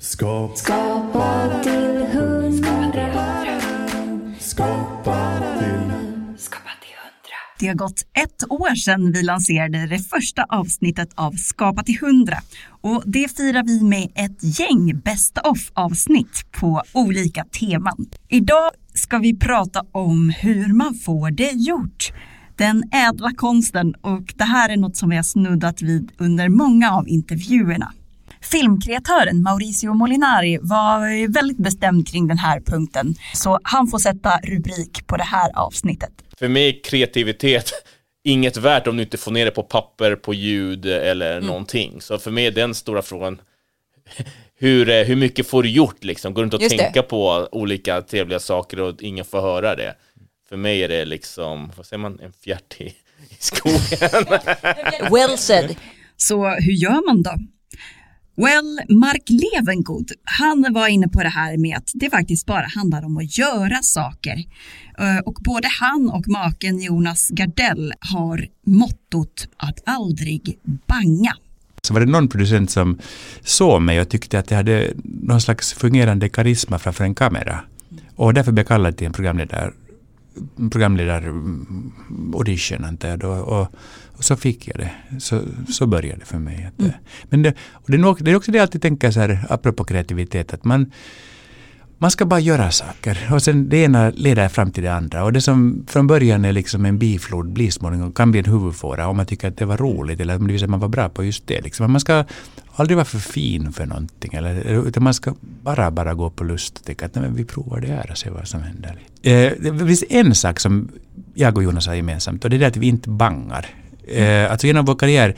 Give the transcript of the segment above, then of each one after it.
Skapa, skapa till hundra. Skapa till Skapa till hundra. Det har gått ett år sedan vi lanserade det första avsnittet av Skapa till hundra och det firar vi med ett gäng best of avsnitt på olika teman. Idag ska vi prata om hur man får det gjort den ädla konsten och det här är något som vi har snuddat vid under många av intervjuerna. Filmkreatören Mauricio Molinari var väldigt bestämd kring den här punkten, så han får sätta rubrik på det här avsnittet. För mig är kreativitet inget värt om du inte får ner det på papper, på ljud eller mm. någonting. Så för mig är den stora frågan hur, eh, hur mycket får du gjort liksom? Går du inte att tänka det. på olika trevliga saker och ingen får höra det? För mig är det liksom, vad säger man, en fjärt i, i skogen. well said. Så hur gör man då? Well, Mark Levengood, han var inne på det här med att det faktiskt bara handlar om att göra saker. Eh, och både han och maken Jonas Gardell har mottot att aldrig banga. Så var det någon producent som såg mig och tyckte att jag hade någon slags fungerande karisma framför en kamera. Och därför blev jag kallad till en programledar, programledar-audition mm, antar jag då. Och, och, så fick jag det. Så, så började det för mig. Mm. Men det, och det, är det också det jag alltid tänker så här, apropå kreativitet, att man man ska bara göra saker och sen det ena leder fram till det andra. Och det som från början är liksom en biflod blir småningom kan bli en huvudfåra om man tycker att det var roligt eller om man var bra på just det. Liksom. Man ska aldrig vara för fin för någonting. Eller, utan man ska bara, bara gå på lust och tänka att nej, vi provar det här och ser vad som händer. Eh, det finns en sak som jag och Jonas har gemensamt och det är det att vi inte bangar. Eh, alltså genom vår karriär,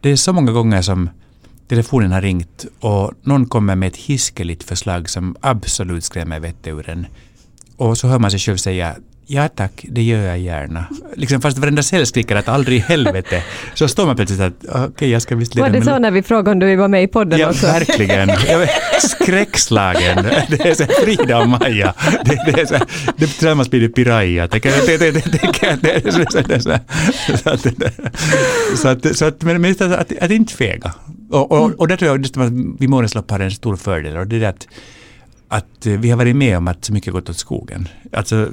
det är så många gånger som telefonen har ringt och någon kommer med ett hiskeligt förslag som absolut skrämmer vettet ur en. Och så hör man sig själv säga Ja tack, det gör jag gärna. Liksom fast varenda cell skriker att aldrig i helvete. Så står man plötsligt att okej, okay, jag ska visst leda Var det så när vi frågade om du vill vara med i podden ja, också? Ja, verkligen. skräckslagen. Det är så Frida och Maja. Det, det är så det tillsammans blir det Piraya. Så att, så att, men att, att, att inte fega. Och, och, och där tror jag att vi Måneslopp har en stor fördel och det är att att eh, vi har varit med om att så mycket gått åt skogen. Alltså,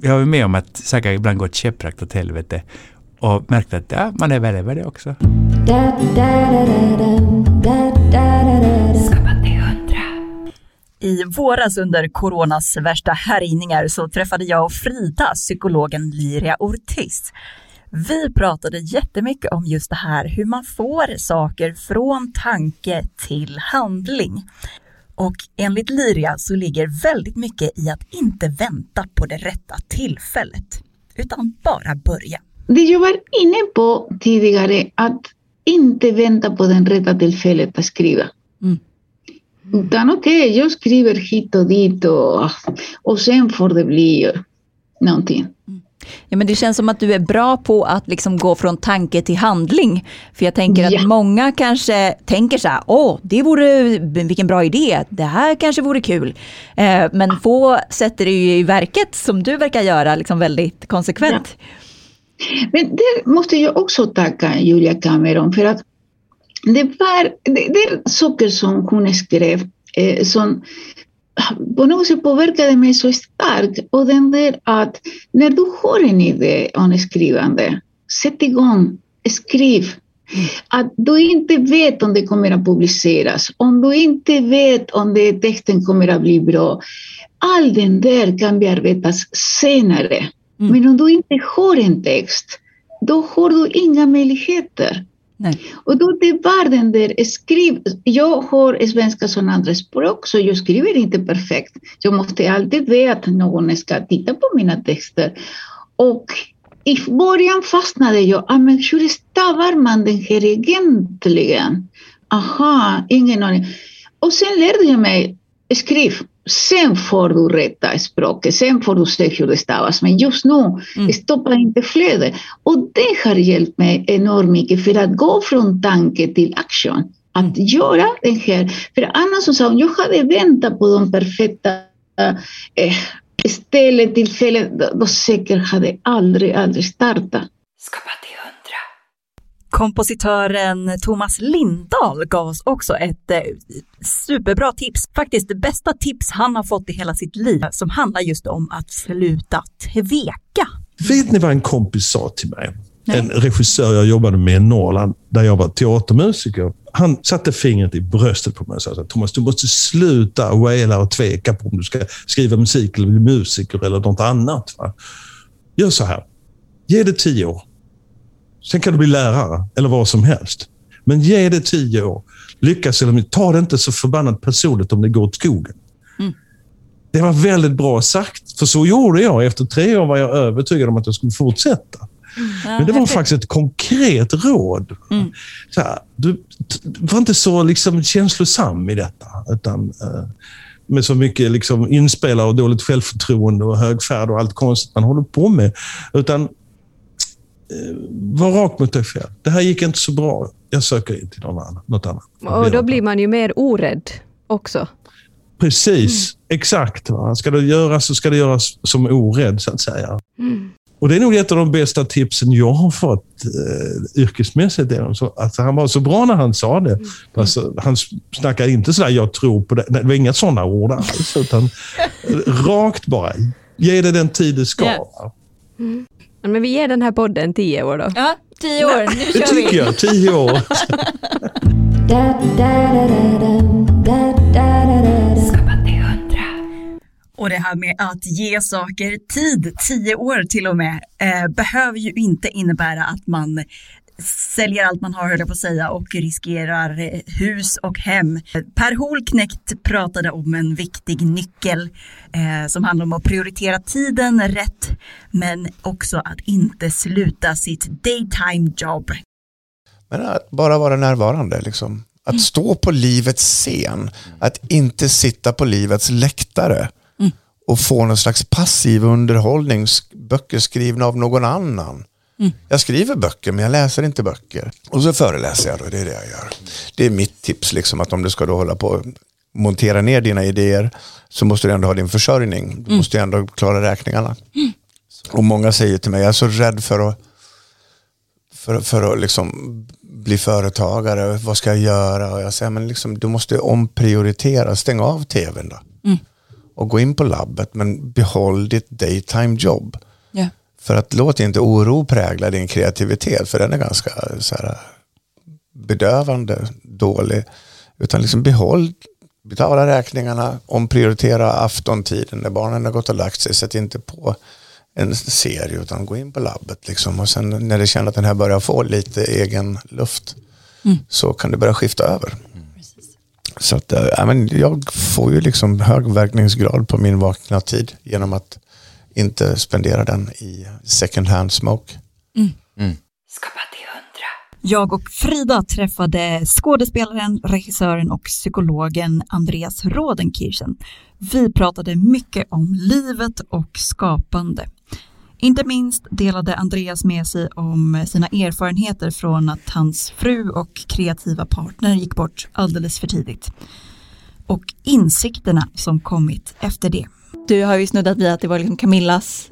vi har varit med om att saker ibland gått käpprätt åt helvete och märkt att ja, man är väl över det också. I våras under coronas värsta härjningar så träffade jag och Frida psykologen Liria Ortiz. Vi pratade jättemycket om just det här hur man får saker från tanke till handling. Och enligt Liria så ligger väldigt mycket i att inte vänta på det rätta tillfället, utan bara börja. Det jag var inne på tidigare, att inte vänta på det rätta tillfället att skriva. Mm. Utan okej, okay, jag skriver hit och dit och, och sen får det bli någonting. Mm. Ja, men det känns som att du är bra på att liksom gå från tanke till handling. För jag tänker ja. att många kanske tänker så här, åh, det vore, vilken bra idé, det här kanske vore kul. Eh, men få sätter det ju i verket som du verkar göra, liksom väldigt konsekvent. Ja. Men det måste jag också tacka Julia Cameron för att det var det, det är saker som hon skrev eh, som på något sätt påverkade mig så starkt. Och den där att när du har en idé om skrivande, sätt igång, skriv. Att du inte vet om det kommer att publiceras, om du inte vet om det, texten kommer att bli bra. Allt det där kan bearbetas senare. Mm. Men om du inte har en text, då har du inga möjligheter. Nej. Och då det var den där skriv... Jag har svenska som andra språk så jag skriver inte perfekt. Jag måste alltid veta att någon ska titta på mina texter. Och i början fastnade jag. Ah, men hur stavar man den här egentligen? Aha, ingen aning. Och sen lärde jag mig skriv. Sen får du rätta språket, sen får du se hur det stavas. Men just nu, mm. stoppa inte flödet. Och det har hjälpt mig enormt mycket för att gå från tanke till action. Att mm. göra det här. För annars så sa hon, jag hade väntat på de perfekta eh, ställen, tillfällen, då säkert hade aldrig, aldrig startat. Kompositören Thomas Lindahl gav oss också ett eh, superbra tips, faktiskt det bästa tips han har fått i hela sitt liv, som handlar just om att sluta tveka. Vet ni vad en kompis sa till mig? Nej. En regissör jag jobbade med i Norrland, där jag var teatermusiker. Han satte fingret i bröstet på mig och sa Thomas, du måste sluta waila och tveka på om du ska skriva musik eller bli musiker eller något annat. Va? Gör så här. Ge det tio år. Sen kan du bli lärare eller vad som helst. Men ge det tio år. Lyckas eller ta det inte så förbannat personligt om det går åt skogen. Mm. Det var väldigt bra sagt, för så gjorde jag. Efter tre år var jag övertygad om att jag skulle fortsätta. Mm. Men det var faktiskt ett konkret råd. Mm. Så här, du var inte så liksom känslosam i detta. Utan, uh, med så mycket liksom inspelare och dåligt självförtroende och högfärd och allt konstigt man håller på med. Utan Eh, var rak mot dig själv. Det här gick inte så bra. Jag söker in till någon annan, något annat. Och då blir man ju mer orädd också. Precis, mm. exakt. Va? Ska det göras så ska det göras som orädd, så att säga. Mm. Och Det är nog ett av de bästa tipsen jag har fått eh, yrkesmässigt. Alltså, han var så bra när han sa det. Mm. Alltså, han snackade inte sådär, jag tror på det. Det var inga sådana ord alls. Utan rakt bara. Ge det den tid det ska. Yeah. Mm. Men vi ger den här podden tio år då. Ja, tio år. Nu kör vi. Det tycker jag. Tio år. Och det här med att ge saker tid, tio år till och med, eh, behöver ju inte innebära att man säljer allt man har, höll jag på att säga, och riskerar eh, hus och hem. Per Holknekt pratade om en viktig nyckel eh, som handlar om att prioritera tiden rätt, men också att inte sluta sitt daytime job. Men att bara vara närvarande, liksom. Att stå på livets scen, att inte sitta på livets läktare mm. och få någon slags passiv underhållning, böcker skrivna av någon annan. Mm. Jag skriver böcker men jag läser inte böcker. Och så föreläser jag då, det är det jag gör. Det är mitt tips, liksom, att om du ska då hålla på och montera ner dina idéer så måste du ändå ha din försörjning. Du mm. måste ändå klara räkningarna. Mm. Och många säger till mig, jag är så rädd för att, för, för att liksom bli företagare, vad ska jag göra? Och jag säger, men liksom, du måste omprioritera, stäng av tvn då. Mm. Och gå in på labbet, men behåll ditt daytime jobb. Yeah. För att låt inte oro prägla din kreativitet, för den är ganska så här, bedövande dålig. Utan liksom behåll, betala räkningarna, omprioritera aftontiden när barnen har gått och lagt sig. Sätt inte på en serie utan gå in på labbet. Liksom. Och sen när du känner att den här börjar få lite egen luft mm. så kan du börja skifta över. Mm. Så att, äh, men jag får ju liksom hög verkningsgrad på min vakna tid genom att inte spendera den i second hand smoke. Mm. Mm. Skapa till hundra. Jag och Frida träffade skådespelaren, regissören och psykologen Andreas Rodenkirchen. Vi pratade mycket om livet och skapande. Inte minst delade Andreas med sig om sina erfarenheter från att hans fru och kreativa partner gick bort alldeles för tidigt. Och insikterna som kommit efter det. Du har ju snuddat vid att det var liksom Camillas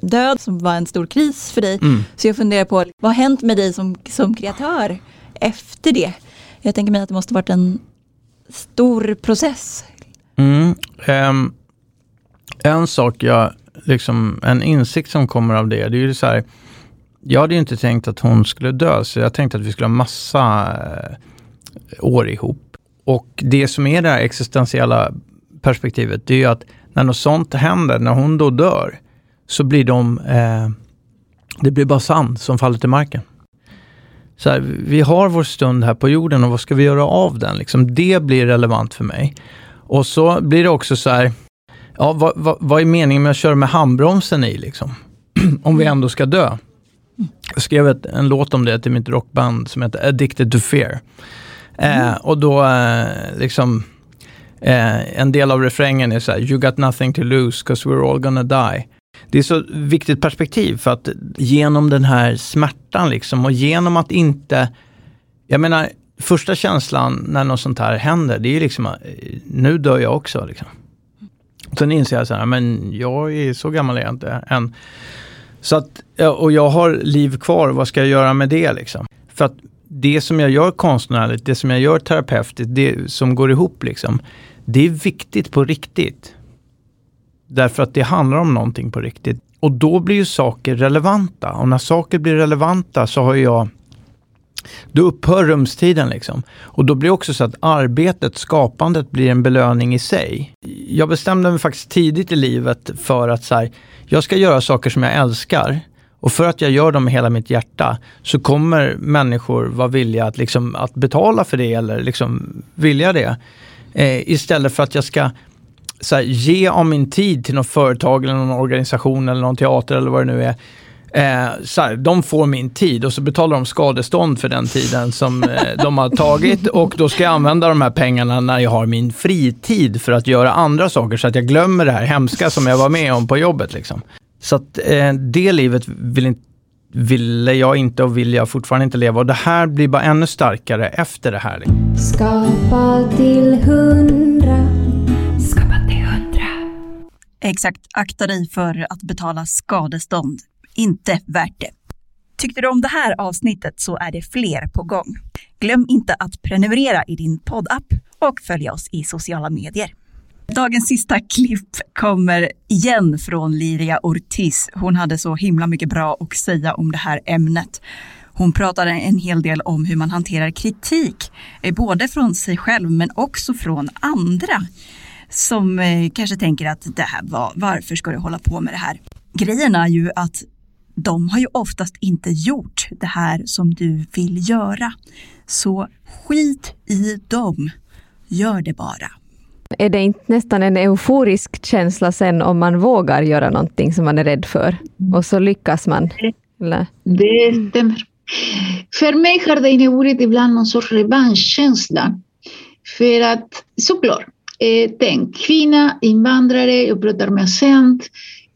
död som var en stor kris för dig. Mm. Så jag funderar på, vad har hänt med dig som, som kreatör efter det? Jag tänker mig att det måste varit en stor process. Mm, um, en sak jag, liksom, en insikt som kommer av det, det är ju så här, jag hade ju inte tänkt att hon skulle dö, så jag tänkte att vi skulle ha massa uh, år ihop. Och det som är det här existentiella perspektivet, det är ju att när något sånt händer, när hon då dör, så blir de, eh, det blir bara sand som faller till marken. Så här, vi har vår stund här på jorden och vad ska vi göra av den? Liksom, det blir relevant för mig. Och så blir det också så här, ja, vad, vad, vad är meningen med att köra med handbromsen i liksom? om vi ändå ska dö. Jag skrev ett, en låt om det till mitt rockband som heter Addicted to Fear. Eh, och då eh, liksom Eh, en del av refrängen är så här, you got nothing to lose cause we're all gonna die. Det är så viktigt perspektiv för att genom den här smärtan liksom och genom att inte, jag menar första känslan när något sånt här händer, det är ju liksom, eh, nu dör jag också. Liksom. Sen inser jag så här, men jag är så gammal är jag inte än. Så att, och jag har liv kvar, vad ska jag göra med det liksom? För att det som jag gör konstnärligt, det som jag gör terapeutiskt, det som går ihop liksom, det är viktigt på riktigt. Därför att det handlar om någonting på riktigt. Och då blir ju saker relevanta. Och när saker blir relevanta så har jag då upphör rumstiden liksom. Och då blir det också så att arbetet, skapandet blir en belöning i sig. Jag bestämde mig faktiskt tidigt i livet för att så här, jag ska göra saker som jag älskar. Och för att jag gör dem med hela mitt hjärta så kommer människor vara villiga att, liksom, att betala för det eller liksom vilja det. Eh, istället för att jag ska här, ge av min tid till något företag eller någon organisation eller någon teater eller vad det nu är. Eh, så här, de får min tid och så betalar de skadestånd för den tiden som eh, de har tagit och då ska jag använda de här pengarna när jag har min fritid för att göra andra saker så att jag glömmer det här hemska som jag var med om på jobbet. Liksom. Så att eh, det livet vill inte ville jag inte och vill jag fortfarande inte leva. Och det här blir bara ännu starkare efter det här. Skapa till hundra. Skapa till hundra. Exakt, akta dig för att betala skadestånd. Inte värt det. Tyckte du om det här avsnittet så är det fler på gång. Glöm inte att prenumerera i din poddapp och följa oss i sociala medier. Dagens sista klipp kommer igen från Liria Ortiz. Hon hade så himla mycket bra att säga om det här ämnet. Hon pratade en hel del om hur man hanterar kritik, eh, både från sig själv men också från andra som eh, kanske tänker att det här var, varför ska du hålla på med det här? Grejen är ju att de har ju oftast inte gjort det här som du vill göra. Så skit i dem. Gör det bara. Är det inte nästan en euforisk känsla sen om man vågar göra någonting som man är rädd för? Och så lyckas man? Eller? Det stämmer. För mig har det inneburit ibland någon sorts revanschkänsla. För att såklart, eh, tänk kvinna, invandrare, jag pratar med accent.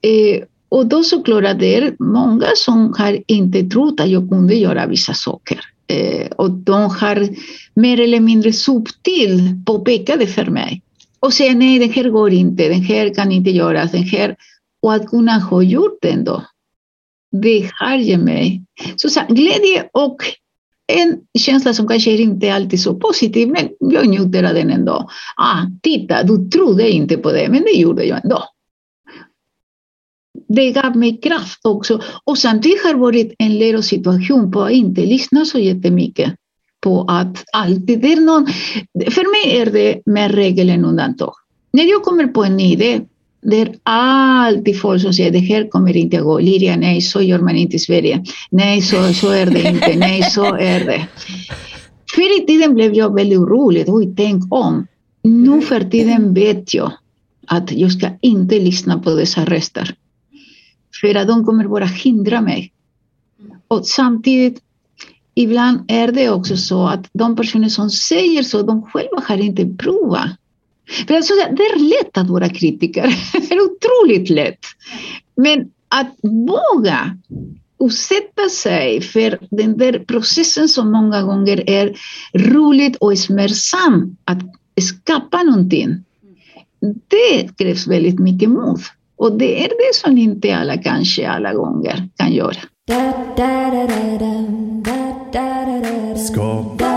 Eh, och då såklart att det är många som har inte trott att jag kunde göra vissa saker. Eh, och de har mer eller mindre subtilt påpekat det för mig. Och säga nej, den här går inte, den här kan inte göras, den här. Och att kunna ha gjort då. Det har gett mig så, så, glädje och en känsla som kanske inte alltid är så positiv, men jag njuter av den ändå. Ah, titta, du trodde inte på det, men det gjorde jag ändå det gav mig kraft också. Och samtidigt har det varit en lärosituation på att inte lyssna så jättemycket på att alltid, det är någon, för mig är det mer regel än undantag. När jag kommer på en idé, det är alltid folk som säger det här kommer inte att gå. Liria, nej, så gör man inte i Sverige. Nej, så, så är det inte. Nej, så är det. Förr i tiden blev jag väldigt orolig. Oj, tänk om. Nu för tiden vet jag att jag ska inte lyssna på dessa röster. För att de kommer bara hindra mig. Och samtidigt, ibland är det också så att de personer som säger så, de själva har inte provat. För alltså, det är lätt att vara kritiker. Det är otroligt lätt. Men att våga utsätta sig för den där processen som många gånger är roligt och smärtsam att skapa någonting. Det krävs väldigt mycket mod. Och det är det som inte alla kanske alla gånger kan göra. Da, da, da, Skapa